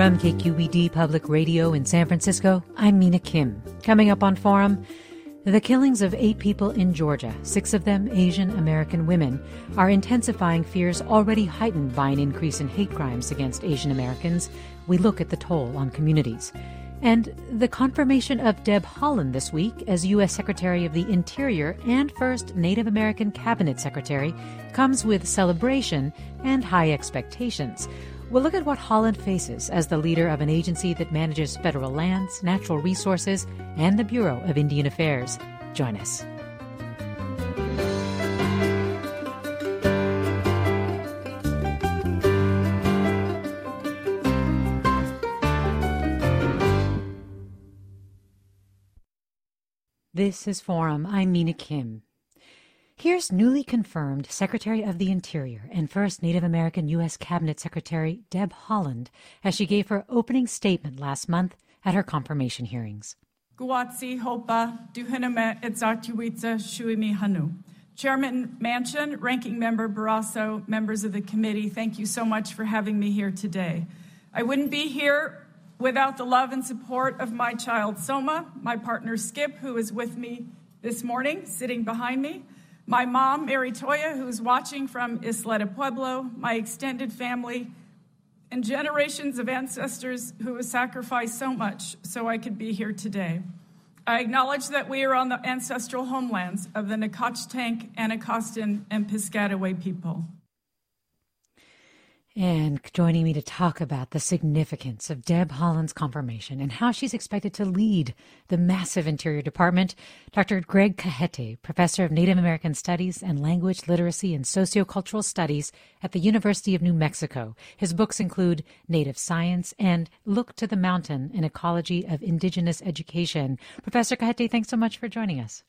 From KQED Public Radio in San Francisco, I'm Mina Kim. Coming up on Forum, the killings of eight people in Georgia, six of them Asian American women, are intensifying fears already heightened by an increase in hate crimes against Asian Americans. We look at the toll on communities. And the confirmation of Deb Haaland this week as U.S. Secretary of the Interior and first Native American Cabinet Secretary comes with celebration and high expectations. We'll look at what Haaland faces as the leader of an agency that manages federal lands, natural resources, and the Bureau of Indian Affairs. Join us. This is Forum. I'm Mina Kim. Here's newly confirmed Secretary of the Interior and first Native American U.S. Cabinet Secretary Deb Haaland as she gave her opening statement last month at her confirmation hearings. Chairman Manchin, Ranking Member Barrasso, members of the committee, thank you so much for having me here today. I wouldn't be here without the love and support of my child Somah, my partner Skip, who is with me this morning, sitting behind me, my mom, Mary Toya, who's watching from Isleta Pueblo, my extended family, and generations of ancestors who have sacrificed so much so I could be here today. I acknowledge that we are on the ancestral homelands of the Nacotchtank, Anacostan, and Piscataway people. And joining me to talk about the significance of Deb Haaland's confirmation and how she's expected to lead the massive Interior Department, Dr. Greg Cajete, professor of Native American Studies and Language, Literacy, and Sociocultural Studies at the University of New Mexico. His books include Native Science and Look to the Mountain, an Ecology of Indigenous Education. Professor Cajete, thanks so much for joining us.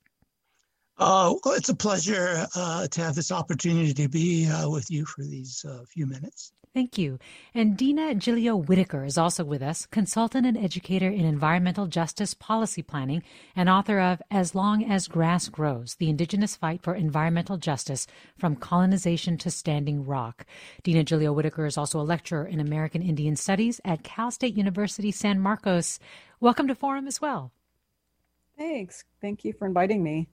Uh, well, it's a pleasure uh, to have this opportunity to be uh, with you for these uh, few minutes. Thank you. And Dina Gilio Whitaker is also with us, consultant and educator in environmental justice policy planning and author of As Long as Grass Grows The Indigenous Fight for Environmental Justice from Colonization to Standing Rock. Dina Gilio Whitaker is also a lecturer in American Indian Studies at Cal State University San Marcos. Welcome to Forum as well. Thanks. Thank you for inviting me.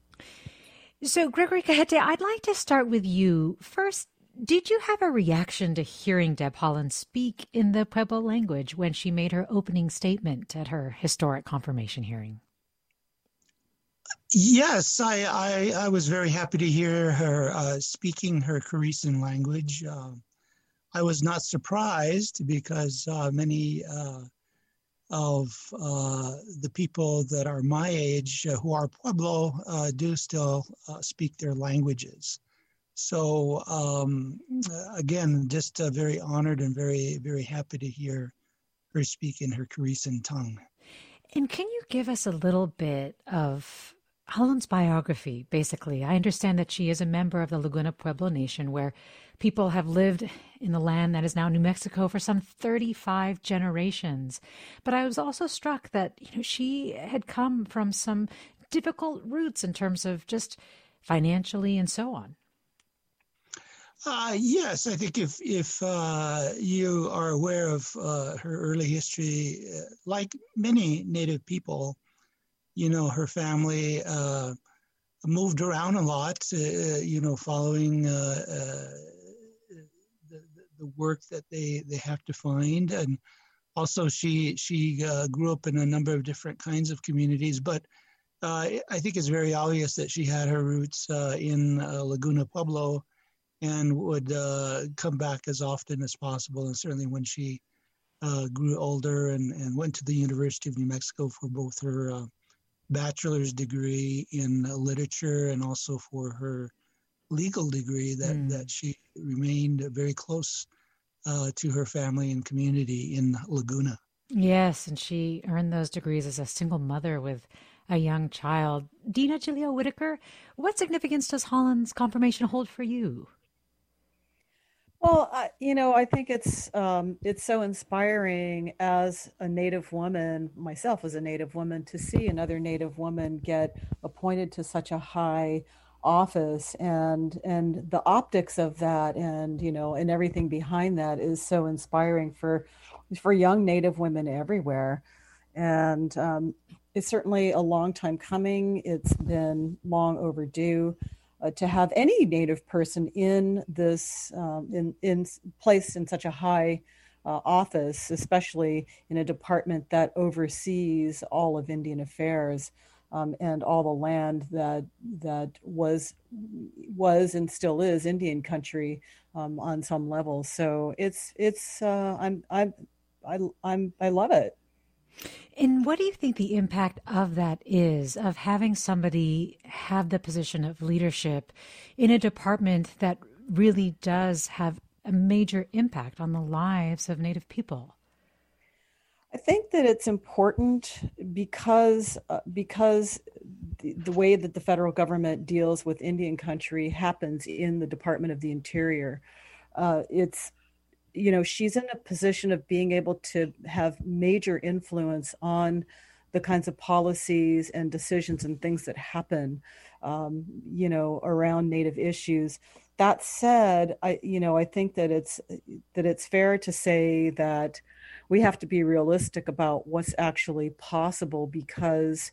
So, Gregory Cajete, I'd like to start with you. First, did you have a reaction to hearing Deb Haaland speak in the Pueblo language when she made her opening statement at her historic confirmation hearing? Yes, I, I, I was very happy to hear her uh, speaking her Keresan language. Uh, I was not surprised because uh, many uh, of uh, the people that are my age uh, who are Pueblo uh, do still uh, speak their languages. So um, again, just uh, very honored and very, very happy to hear her speak in her Keresan tongue. And can you give us a little bit of Haaland's biography, basically? I understand that she is a member of the Laguna Pueblo Nation, where people have lived in the land that is now New Mexico for some 35 generations. But I was also struck that, you know, she had come from some difficult roots in terms of just financially and so on. Uh, yes, I think if if uh, you are aware of uh, her early history, uh, like many Native people, you know, her family uh, moved around a lot. Uh, you know, following the work that they they have to find and also she she uh, grew up in a number of different kinds of communities but uh, I think it's very obvious that she had her roots uh, in uh, Laguna Pueblo and would uh, come back as often as possible. And certainly when she uh, grew older and, and went to the University of New Mexico for both her uh, bachelor's degree in literature and also for her legal degree, that, mm. that she remained very close to her family and community in Laguna. Yes, and she earned those degrees as a single mother with a young child. Dina Gilio Whitaker, what significance does Haaland's confirmation hold for you? Well, I, you know, I think it's um, it's so inspiring as a Native woman, myself as a Native woman, to see another Native woman get appointed to such a high office, and and the optics of that, and you know, and everything behind that is so inspiring for for young Native women everywhere. And um, it's certainly a long time coming. It's been long overdue uh, to have any Native person in this um, in in placed in such a high uh, office, especially in a department that oversees all of Indian affairs. Um, and all the land that that was was and still is Indian country um, on some level. So it's it's uh, I'm I'm I, I'm I love it. And what do you think the impact of that is, of having somebody have the position of leadership in a department that really does have a major impact on the lives of Native people? I think that it's important because uh, because the, the, way that the federal government deals with Indian country happens in the Department of the Interior. Uh, it's you know she's in a position of being able to have major influence on the kinds of policies and decisions and things that happen um, you know around native issues. That said i you know i think that it's that it's fair to say that we have to be realistic about what's actually possible because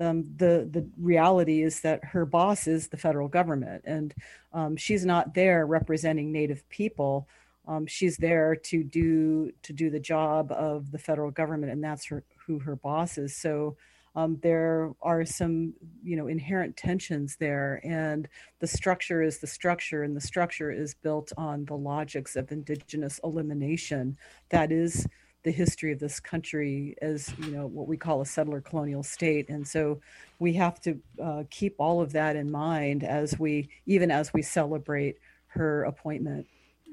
um, the the reality is that her boss is the federal government and um, she's not there representing native people um, she's there to do to do the job of the federal government, and that's her, who her boss is. So um, there are some you know inherent tensions there, and the structure is the structure, and the structure is built on the logics of indigenous elimination. That is the history of this country as you know what we call a settler colonial state and so we have to uh, keep all of that in mind as we even as we celebrate her appointment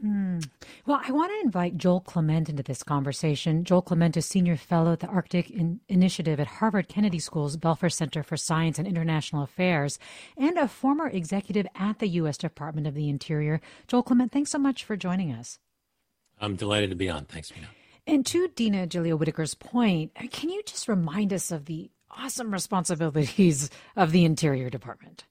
Mm. Well, I want to invite Joel Clement into this conversation. Joel Clement is Senior Fellow at the Arctic in- Initiative at Harvard Kennedy School's Belfer Center for Science and International Affairs and a former executive at the U.S. Department of the Interior. Joel Clement, thanks so much for joining us. I'm delighted to be on. Thanks, Mina. And to Dina Gilio Whitaker's point, can you just remind us of the awesome responsibilities of the Interior Department?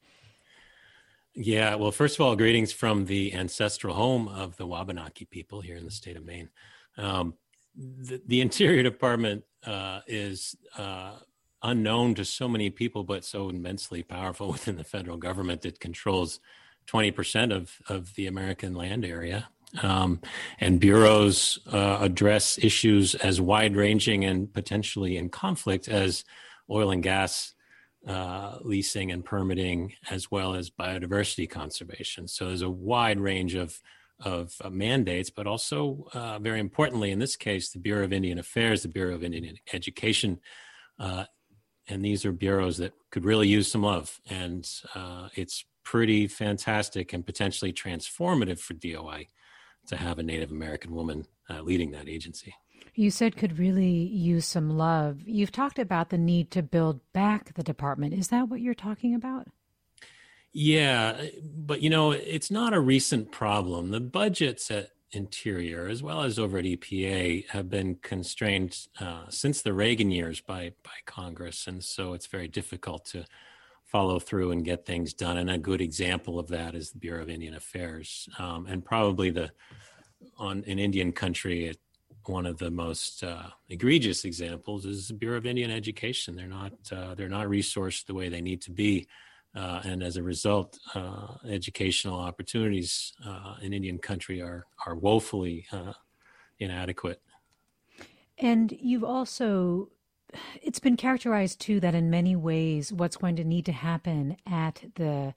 Yeah, well, first of all, greetings from the ancestral home of the Wabanaki people here in the state of Maine. Um, the, the, Interior Department uh, is uh, unknown to so many people, but so immensely powerful within the federal government. that controls 20% of, of the American land area. Um, and bureaus uh, address issues as wide ranging and potentially in conflict as oil and gas uh, leasing and permitting, as well as biodiversity conservation. So there's a wide range of of uh, mandates, but also uh, very importantly, in this case, the Bureau of Indian Affairs, the Bureau of Indian Education, uh, and these are bureaus that could really use some love. And uh, it's pretty fantastic and potentially transformative for DOI to have a Native American woman uh, leading that agency you said could really use some love. You've talked about the need to build back the department. Is that what you're talking about? Yeah, but you know, it's not a recent problem. The budgets at Interior, as well as over at EPA, have been constrained uh, since the Reagan years by by Congress, and so it's very difficult to follow through and get things done. And a good example of that is the Bureau of Indian Affairs, um, and probably the on in Indian country, it, one of the most uh, egregious examples is the Bureau of Indian Education. They're not uh, they're not resourced the way they need to be Uh, and as a result, uh, educational opportunities uh, in Indian country are are woefully uh, inadequate. And you've also, it's been characterized too that in many ways, what's going to need to happen at the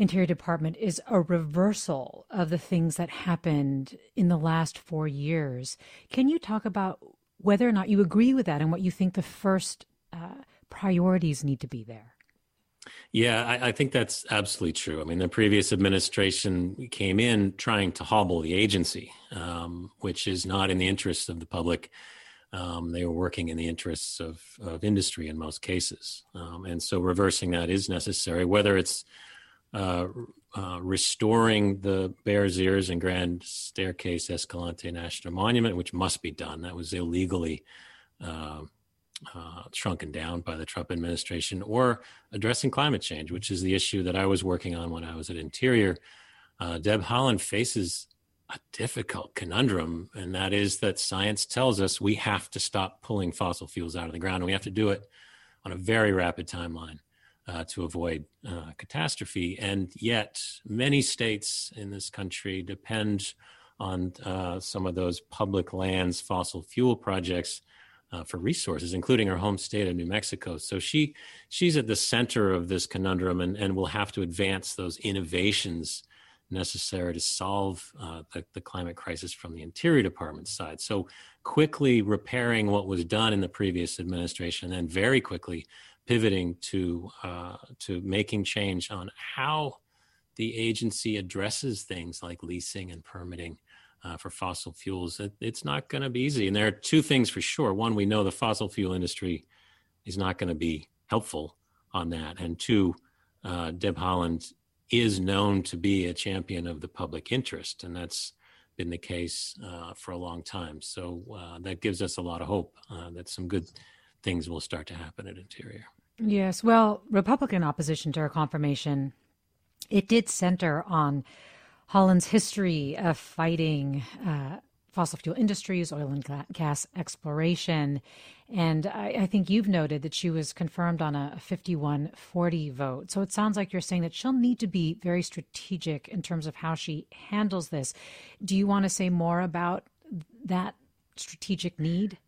Interior Department is a reversal of the things that happened in the last four years. Can you talk about whether or not you agree with that and what you think the first uh, priorities need to be there? Yeah, I, I, think that's absolutely true. I mean, the previous administration came in trying to hobble the agency, um, which is not in the interests of the public. Um, they were working in the interests of, of industry in most cases. Um, and so reversing that is necessary, whether it's uh, uh, restoring the Bears Ears and Grand Staircase Escalante National Monument, which must be done. That was illegally uh, uh, shrunken down by the Trump administration, or addressing climate change, which is the issue that I was working on when I was at Interior. Uh, Deb Haaland faces a difficult conundrum, and that is that science tells us we have to stop pulling fossil fuels out of the ground, and we have to do it on a very rapid timeline uh, to avoid uh, catastrophe. And yet, many states in this country depend on uh, some of those public lands fossil fuel projects uh, for resources, including her home state of New Mexico. So she she's at the center of this conundrum, and, and will have to advance those innovations necessary to solve uh, the, the, climate crisis from the Interior Department side. So quickly repairing what was done in the previous administration, and very quickly pivoting to uh, to making change on how the agency addresses things like leasing and permitting uh, for fossil fuels. It, it's not going to be easy. And there are two things for sure. One, we know the fossil fuel industry is not going to be helpful on that. And two, uh, Deb Haaland is known to be a champion of the public interest, and that's been the case uh, for a long time. So uh, that gives us a lot of hope uh, that some good things will start to happen at Interior. Yes, well, Republican opposition to her confirmation, it did center on Haaland's history of fighting uh, fossil fuel industries, oil and gas exploration. And I, I, think you've noted that she was confirmed on a 51 40 vote. So it sounds like you're saying that she'll need to be very strategic in terms of how she handles this. Do you want to say more about that strategic need?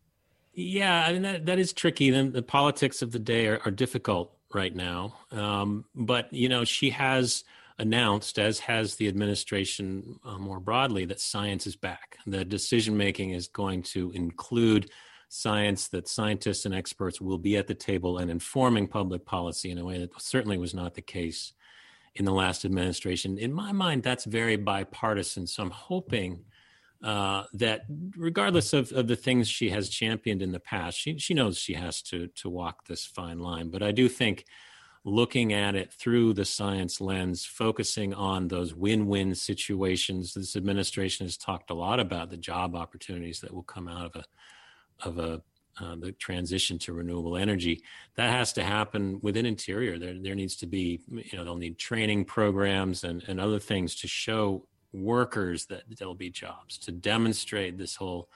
Yeah, I mean, that, that is tricky. The, the politics of the day are, are difficult right now. Um, but, you know, she has announced, as has the administration uh, more broadly, that science is back. The decision making is going to include science, that scientists and experts will be at the table and informing public policy in a way that certainly was not the case in the last administration. In my mind, that's very bipartisan. So I'm hoping. Uh, that regardless of, of the things she has championed in the past, she, she knows she has to to walk this fine line. But I do think looking at it through the science lens, focusing on those win win situations. This administration has talked a lot about the job opportunities that will come out of a of a uh, the transition to renewable energy that has to happen within interior there there needs to be you know they'll need training programs and and other things to show workers that there'll be jobs to demonstrate this whole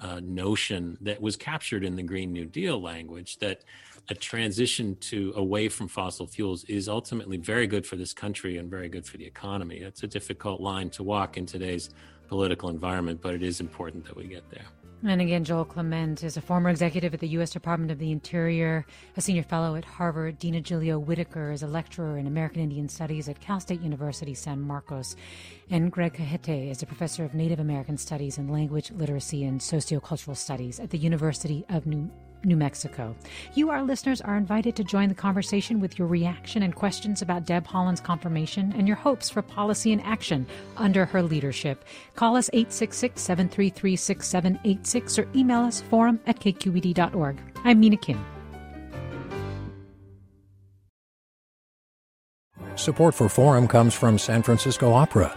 uh, notion that was captured in the green new deal language that a transition to away from fossil fuels is ultimately very good for this country and very good for the economy. It's a difficult line to walk in today's political environment, but it is important that we get there. And again, Joel Clement is a former executive at the U.S. Department of the Interior, a senior fellow at Harvard. Dina Gilio Whitaker is a lecturer in American Indian Studies at Cal State University San Marcos. And Greg Cajete is a professor of Native American Studies and Language Literacy and Sociocultural Studies at the University of New New Mexico. You, our listeners, are invited to join the conversation with your reaction and questions about Deb Haaland's confirmation and your hopes for policy and action under her leadership. Call us 866 733 6786 or email us forum at kqed.org. I'm Mina Kim. Support for Forum comes from San Francisco Opera.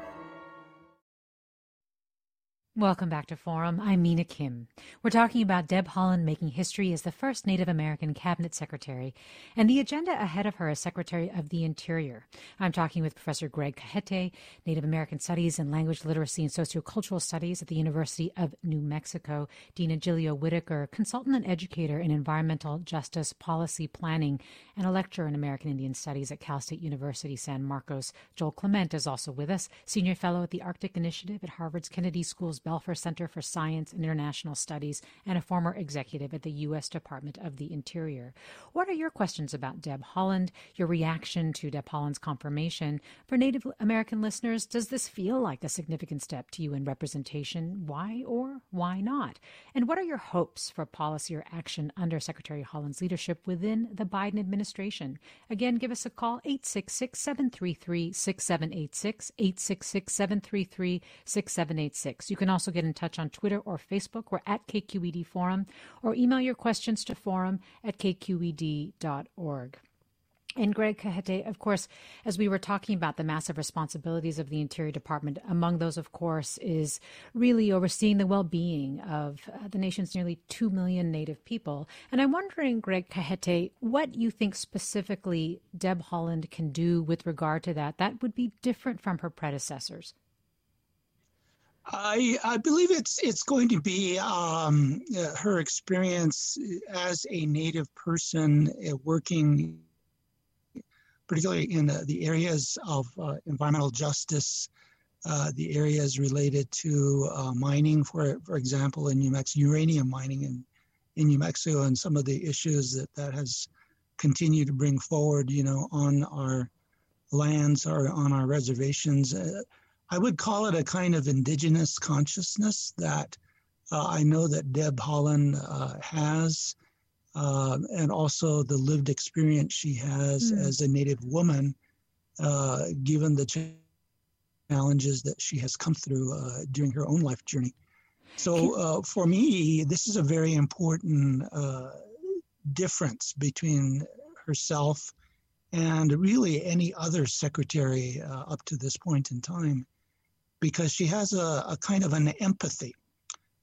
Welcome back to Forum. I'm Mina Kim. We're talking about Deb Haaland making history as the first Native American cabinet secretary and the agenda ahead of her as Secretary of the Interior. I'm talking with Professor Greg Cajete, Native American Studies and Language Literacy and Sociocultural Studies at the University of New Mexico, Dina Gilio Whitaker, consultant and educator in environmental justice policy planning, and a lecturer in American Indian Studies at Cal State University San Marcos. Joel Clement is also with us, senior fellow at the Arctic Initiative at Harvard's Kennedy School's Belfer Center for Science and International Studies, and a former executive at the U.S. Department of the Interior. What are your questions about Deb Haaland, your reaction to Deb Haaland's confirmation? For Native American listeners, does this feel like a significant step to you in representation? Why or why not? And what are your hopes for policy or action under Secretary Haaland's leadership within the Biden administration? Again, give us a call 866 733 6786, 866 733 6786. You can also get in touch on Twitter or Facebook. We're at KQED Forum, or email your questions to forum at kqed.org. And Greg Cajete, of course, as we were talking about the massive responsibilities of the Interior Department, among those, of course, is really overseeing the well being of uh, the nation's nearly 2 million Native people. And I'm wondering, Greg Cajete, what you think specifically Deb Haaland can do with regard to that that would be different from her predecessors. I, I believe it's it's going to be um, uh, her experience as a Native person uh, working, particularly in the, the areas of uh, environmental justice, uh, the areas related to uh, mining, for for example, in New Mexico, uranium mining in in New Mexico, and some of the issues that that has continued to bring forward, you know, on our lands or on our reservations. Uh, I would call it a kind of indigenous consciousness that uh, I know that Deb Haaland uh, has, uh, and also the lived experience she has mm. as a Native woman, uh, given the challenges that she has come through uh, during her own life journey. So uh, for me, this is a very important difference between herself and really any other secretary up to this point in time because she has a, a kind of an empathy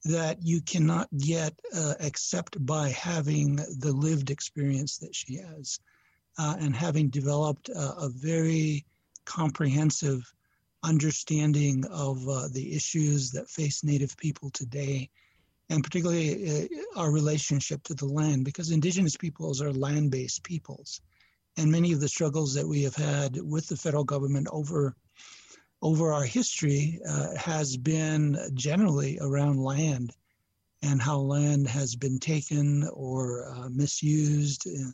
that you cannot get uh, except by having the lived experience that she has uh, and having developed a, a very comprehensive understanding of uh, the issues that face Native people today, and particularly uh, our relationship to the land, because Indigenous peoples are land based peoples. And many of the struggles that we have had with the federal government over over our history uh, has been generally around land and how land has been taken or uh, misused, uh,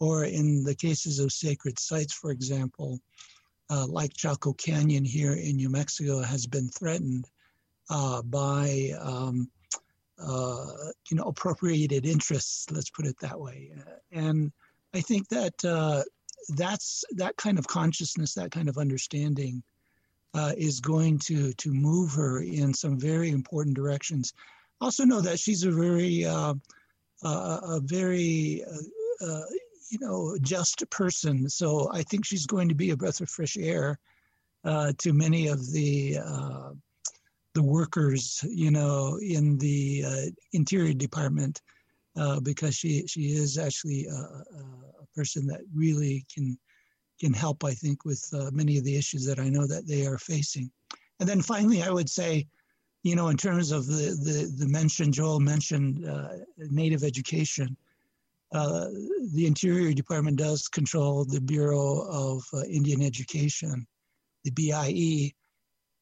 or in the cases of sacred sites, for example, uh, like Chaco Canyon here in New Mexico, has been threatened uh, by um, uh, you know appropriated interests. Let's put it that way, and I think that that's that kind of consciousness, that kind of understanding uh, is going to to move her in some very important directions. Also know that she's a very uh, uh, a very uh, uh, you know just person. So I think she's going to be a breath of fresh air uh, to many of the the workers, you know, in the Interior Department. because she she is actually a, a person that really can can help, I think, with uh, many of the issues that I know that they are facing. And then finally, I would say, you know, in terms of the the, the mention Joel mentioned uh, Native education, uh, the Interior Department does control the Bureau of uh, Indian Education, the BIE.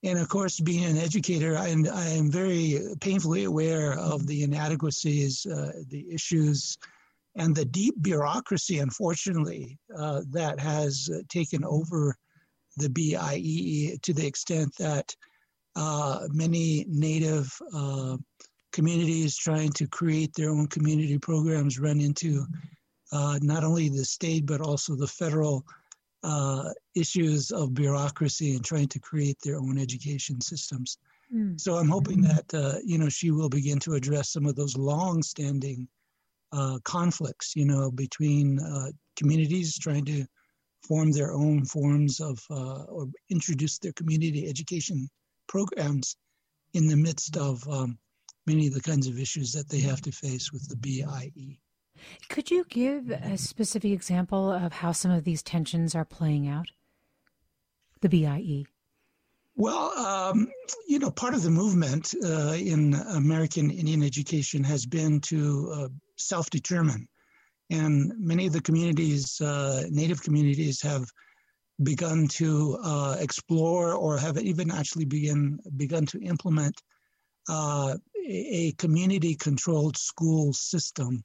And of course, being an educator, I am, I am very painfully aware of the inadequacies, uh, the issues and the deep bureaucracy, unfortunately, uh, that has uh, taken over the BIE to the extent that uh, many Native uh, communities trying to create their own community programs run into uh, not only the state but also the federal uh, issues of bureaucracy and trying to create their own education systems. Mm. So I'm hoping that you know she will begin to address some of those long-standing uh, conflicts, you know, between uh, communities trying to form their own forms of uh, or introduce their community education programs in the midst of um, many of the kinds of issues that they have to face with the BIE. Could you give a specific example of how some of these tensions are playing out? The BIE. Well, um, you know, part of the movement uh, in American Indian education has been to uh, self determine. And many of the communities, uh, Native communities, have begun to uh, explore or have even actually begin, begun to implement uh, a community controlled school system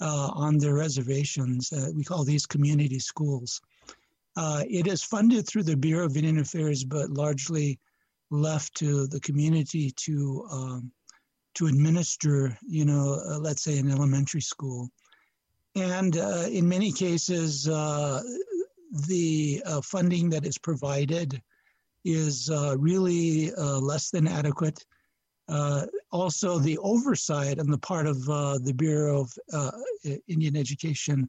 uh, on their reservations. we call these community schools. Uh, it is funded through the Bureau of Indian Affairs, but largely left to the community to um, to administer. You know, uh, let's say an elementary school, and uh, in many cases, uh, the uh, funding that is provided is uh, really less than adequate. also, the oversight on the part of the Bureau of Indian Education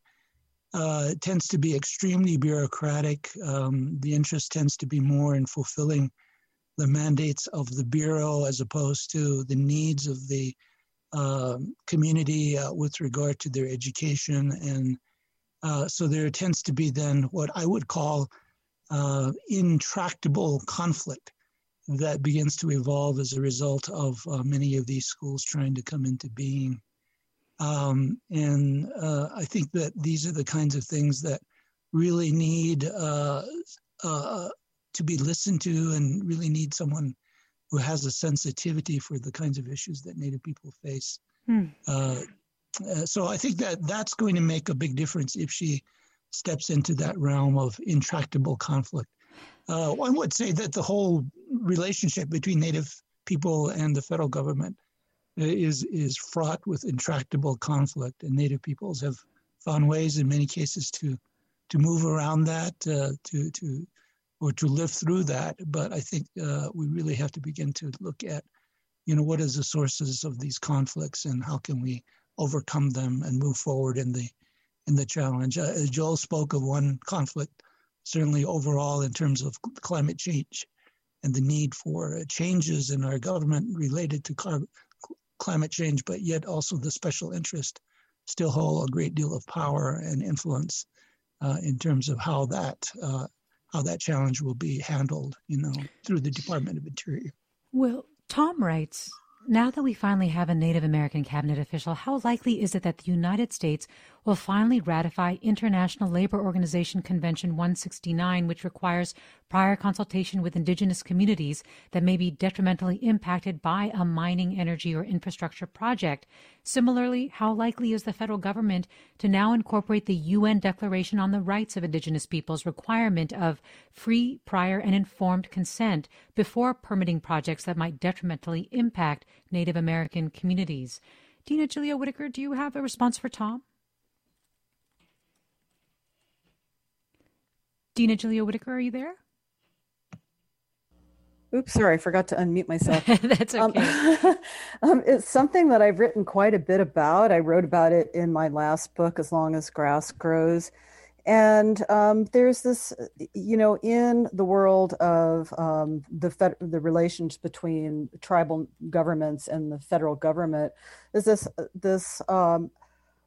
uh, tends to be extremely bureaucratic. Um, the interest tends to be more in fulfilling the mandates of the Bureau as opposed to the needs of the uh, community uh, with regard to their education. And uh, so there tends to be then what I would call uh, intractable conflict that begins to evolve as a result of uh, many of these schools trying to come into being. Um, and uh, I think that these are the kinds of things that really need uh, to be listened to and really need someone who has a sensitivity for the kinds of issues that Native people face. Hmm. Uh, uh, so I think that that's going to make a big difference if she steps into that realm of intractable conflict. Uh, one would say that the whole relationship between Native people and the federal government is is fraught with intractable conflict, and Native peoples have found ways, in many cases, to to move around that, uh, to to or to live through that. But I think uh, we really have to begin to look at, you know, what is the sources of these conflicts, and how can we overcome them and move forward in the in the challenge. Uh, Joel spoke of one conflict, certainly overall in terms of climate change and the need for changes in our government related to carbon climate change, but yet also the special interest still hold a great deal of power and influence uh, in terms of how that uh, how that challenge will be handled, you know, through the Department of Interior. Well, Tom writes now that we finally have a Native American cabinet official, how likely is it that the United States will finally ratify International Labor Organization Convention 169, which requires prior consultation with indigenous communities that may be detrimentally impacted by a mining, energy, or infrastructure project? Similarly, how likely is the federal government to now incorporate the UN Declaration on the Rights of Indigenous Peoples requirement of free, prior, and informed consent before permitting projects that might detrimentally impact Native American communities? Dina Gilio Whitaker, do you have a response for Tom? Dina Gilio Whitaker, are you there? Oops, sorry, I forgot to unmute myself. That's um, okay. Um, um, it's something that I've written quite a bit about. I wrote about it in my last book, As Long as Grass Grows. And um, there's this, you know, in the world of um, the fed- the relations between tribal governments and the federal government, is this this um,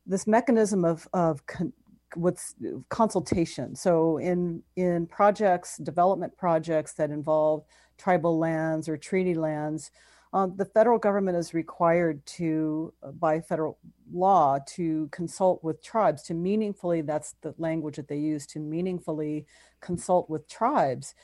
this mechanism of of con- what's consultation. So in in projects, development projects that involve tribal lands or treaty lands, um, the federal government is required to, uh, by federal law, to consult with tribes to meaningfully. That's the language that they use to meaningfully consult with tribes.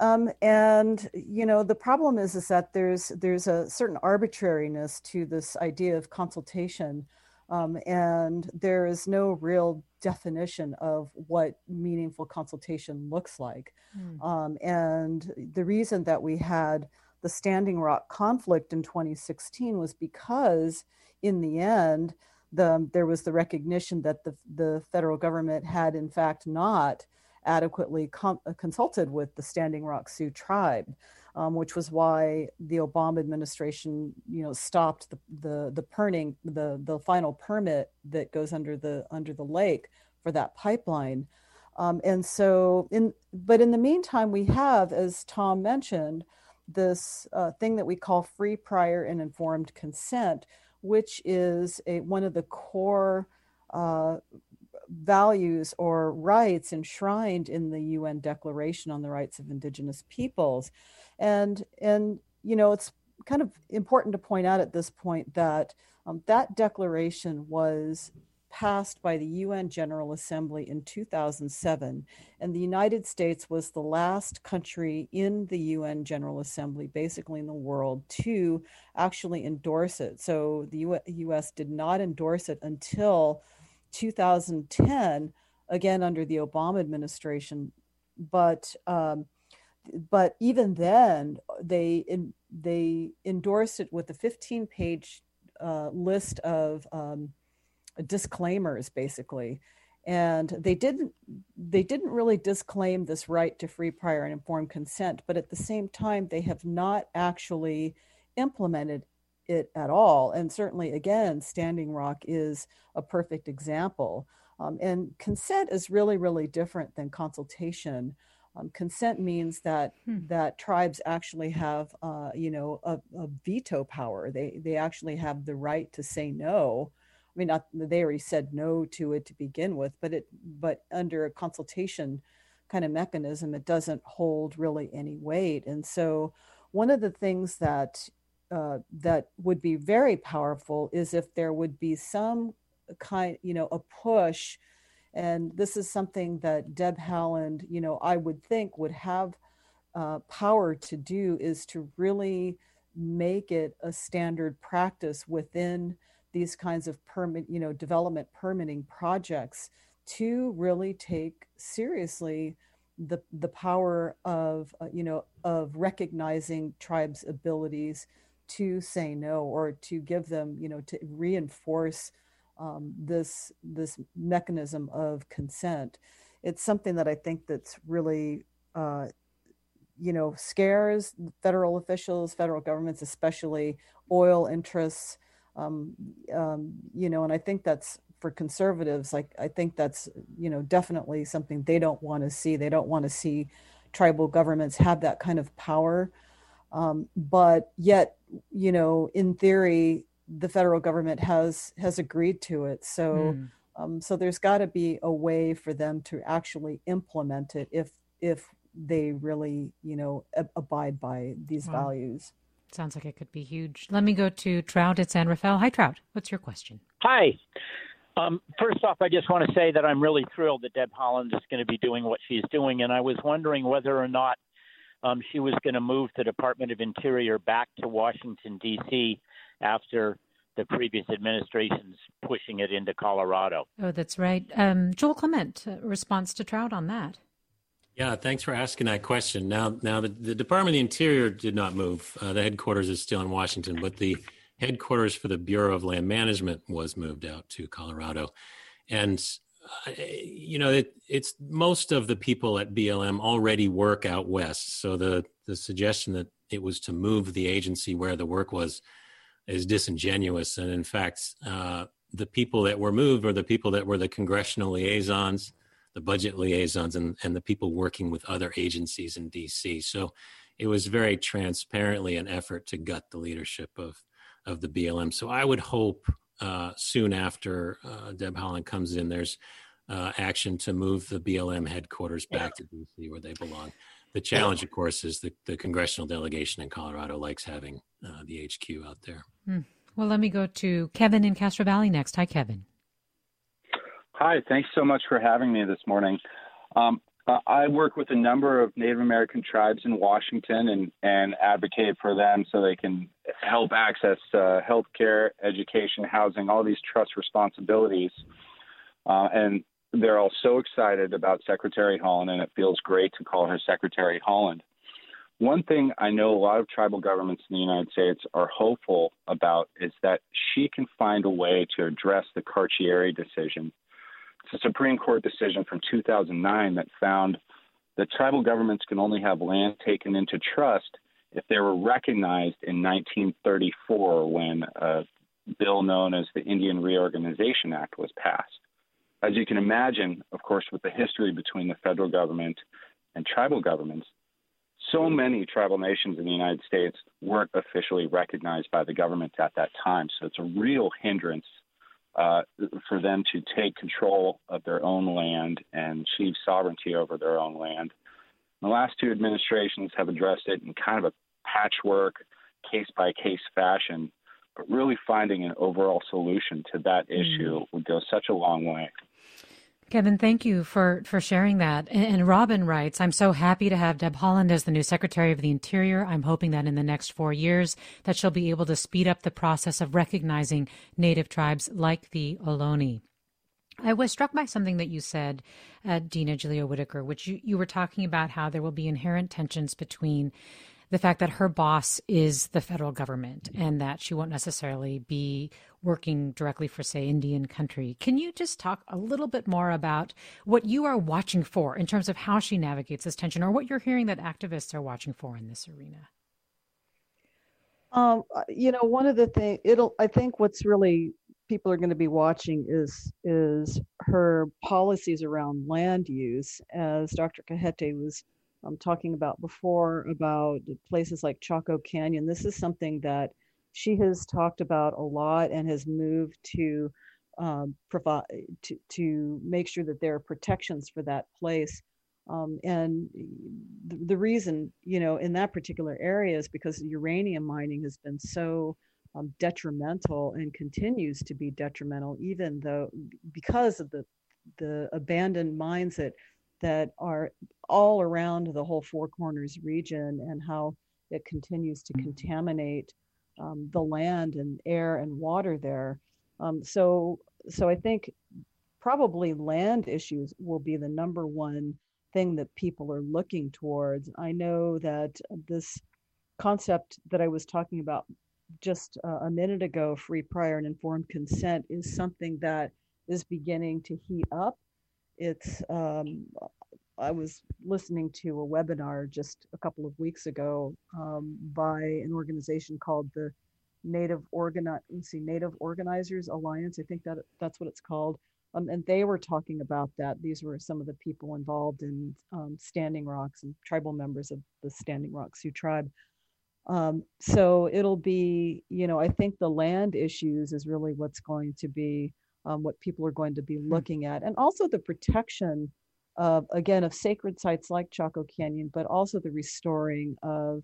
Um, and you know the problem is is that there's there's a certain arbitrariness to this idea of consultation um, and there is no real definition of what meaningful consultation looks like. Mm. Um, and the reason that we had the Standing Rock conflict in 2016 was because, in the end, the, there was the recognition that the, the federal government had, in fact, not adequately com- consulted with the Standing Rock Sioux tribe um, which was why the Obama administration, you know, stopped the the the perning the the final permit that goes under the under the lake for that pipeline. Um, and so, in but in the meantime, we have, as Tom mentioned, this uh, thing that we call free, prior, and informed consent, which is a, one of the core uh, values or rights enshrined in the UN Declaration on the Rights of Indigenous Peoples. And, and you know, it's kind of important to point out at this point that um, that declaration was passed by the UN General Assembly in 2007, and the United States was the last country in the UN General Assembly, basically in the world, to actually endorse it. So the US did not endorse it until 2010, again under the Obama administration. But um, but even then, they in, they endorsed it with a 15 page uh, list of um, disclaimers basically. And they didn't they didn't really disclaim this right to free prior and informed consent but at the same time they have not actually implemented it at all. And certainly again standing rock is a perfect example. Um, and consent is really really different than consultation um, consent means that hmm. that tribes actually have uh, you know a, a, veto power they they actually have the right to say no I mean, not they already said no to it to begin with, but it but under a consultation kind of mechanism, it doesn't hold really any weight. And so, one of the things that uh, that would be very powerful is if there would be some kind, you know, a push. And this is something that Deb Haaland, you know, I would think would have uh, power to do is to really make it a standard practice within these kinds of permit, you know, development permitting projects to really take seriously the the power of uh, you know of recognizing tribes' abilities to say no or to give them you know to reinforce um, this this mechanism of consent. It's something that I think that's really uh, you know scares federal officials, federal governments, especially oil interests um, um, you know, and I think that's for conservatives. Like I think that's you know definitely something they don't want to see. They don't want to see tribal governments have that kind of power. Um, but yet, you know, in theory, the federal government has has agreed to it. So, mm. um, so there's got to be a way for them to actually implement it if if they really, you know, ab- abide by these wow. values. Sounds like it could be huge. Let me go to Trout at San Rafael. Hi, Trout. What's your question? Hi. Um, first off, I just want to say that I'm really thrilled that Deb Haaland is going to be doing what she's doing, and I was wondering whether or not um, she was going to move the Department of Interior back to Washington D.C. after the previous administration's pushing it into Colorado. Oh, that's right. Um, Joel Clement, response to Trout on that. Yeah, thanks for asking that question. Now, now the, the Department of the Interior did not move. Uh, the headquarters is still in Washington, but the headquarters for the Bureau of Land Management was moved out to Colorado. And uh, you know, it, it's most of the people at BLM already work out west. So the the suggestion that it was to move the agency where the work was is disingenuous. And in fact, uh, the people that were moved were the people that were the congressional liaisons the budget liaisons and, and the people working with other agencies in DC. So it was very transparently an effort to gut the leadership of, of the BLM. So I would hope uh, soon after uh, Deb Haaland comes in, there's uh, action to move the BLM headquarters back to DC where they belong. The challenge, of course, is the, the congressional delegation in Colorado likes having uh, the HQ out there. Hmm. Well, let me go to Kevin in Castro Valley next. Hi, Kevin. Hi, thanks so much for having me this morning. Um, uh, I work with a number of Native American tribes in Washington and, and advocate for them so they can help access uh, health care, education, housing, all these trust responsibilities. Uh, and they're all so excited about Secretary Haaland, and it feels great to call her Secretary Haaland. One thing I know a lot of tribal governments in the United States are hopeful about is that she can find a way to address the Carcieri decision it's a Supreme Court decision from 2009 that found that tribal governments can only have land taken into trust if they were recognized in 1934 when a bill known as the Indian Reorganization Act was passed. As you can imagine, of course, with the history between the federal government and tribal governments, so many tribal nations in the United States weren't officially recognized by the government at that time. So it's a real hindrance uh, for them to take control of their own land and achieve sovereignty over their own land. The last two administrations have addressed it in kind of a patchwork, case by case fashion, but really finding an overall solution to that mm. issue would go such a long way. Kevin, thank you for, for sharing that. And, Robin writes, I'm so happy to have Deb Haaland as the new Secretary of the Interior. I'm hoping that in the next four years that she'll be able to speed up the process of recognizing Native tribes like the Ohlone. I was struck by something that you said, uh, Dina Gilio Whitaker, which you, you were talking about how there will be inherent tensions between the fact that her boss is the federal government and that she won't necessarily be working directly for, say, Indian country. Can you just talk a little bit more about what you are watching for in terms of how she navigates this tension or what you're hearing that activists are watching for in this arena? Um, uh, you know, one of the things it'll I think what's really people are going to be watching is is her policies around land use as Dr. Cajete was um, talking about before about places like Chaco Canyon. This is something that she has talked about a lot and has moved to um, provide to, to make sure that there are protections for that place. Um, and the, the, reason, you know, in that particular area is because uranium mining has been so um, detrimental and continues to be detrimental, even though because of the the abandoned mines that that are all around the whole Four Corners region and how it continues to contaminate um, the land and air and water there. Um, so, so I think probably land issues will be the number one thing that people are looking towards. I know that this concept that I was talking about just uh, a minute ago, free, prior, and informed consent, is something that is beginning to heat up. It's um, I was listening to a webinar just a couple of weeks ago um, by an organization called the Native Organi- see, Native Organizers Alliance. I think that that's what it's called. Um, and they were talking about that. These were some of the people involved in um, Standing Rocks and tribal members of the Standing Rock Sioux tribe. Um, so it'll be, you know, I think the land issues is really what's going to be um, what people are going to be hmm. looking at, and also the protection of again of sacred sites like Chaco Canyon, but also the restoring of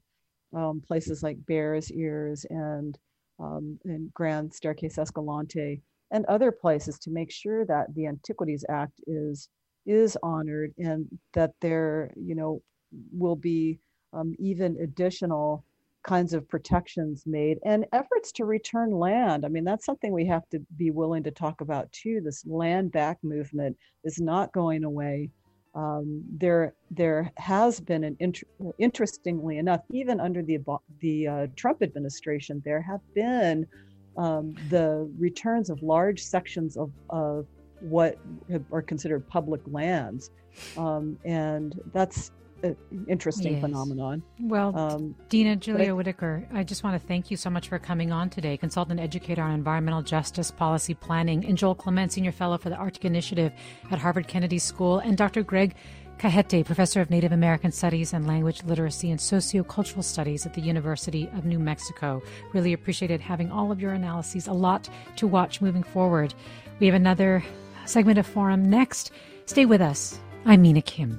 um, places like Bears Ears and um, and Grand Staircase Escalante and other places to make sure that the Antiquities Act is is honored and that there you know will be um, even additional kinds of protections made and efforts to return land. I mean, that's something we have to be willing to talk about too. This land back movement is not going away um, there there has been an int- interestingly enough, even under the the uh, Trump administration, there have been um, the returns of large sections of, of what are considered public lands, um, and that's interesting yes. phenomenon. Well, um, Dina Gilio I, Whitaker, I just want to thank you so much for coming on today, consultant educator on environmental justice policy planning, and Joel Clement, senior fellow for the Arctic Initiative at Harvard Kennedy School, and Dr. Greg Cajete, professor of Native American Studies and Language Literacy and Sociocultural Studies at the University of New Mexico. Really appreciated having all of your analyses. A lot to watch moving forward. We have another segment of Forum next. Stay with us. I'm Mina Kim.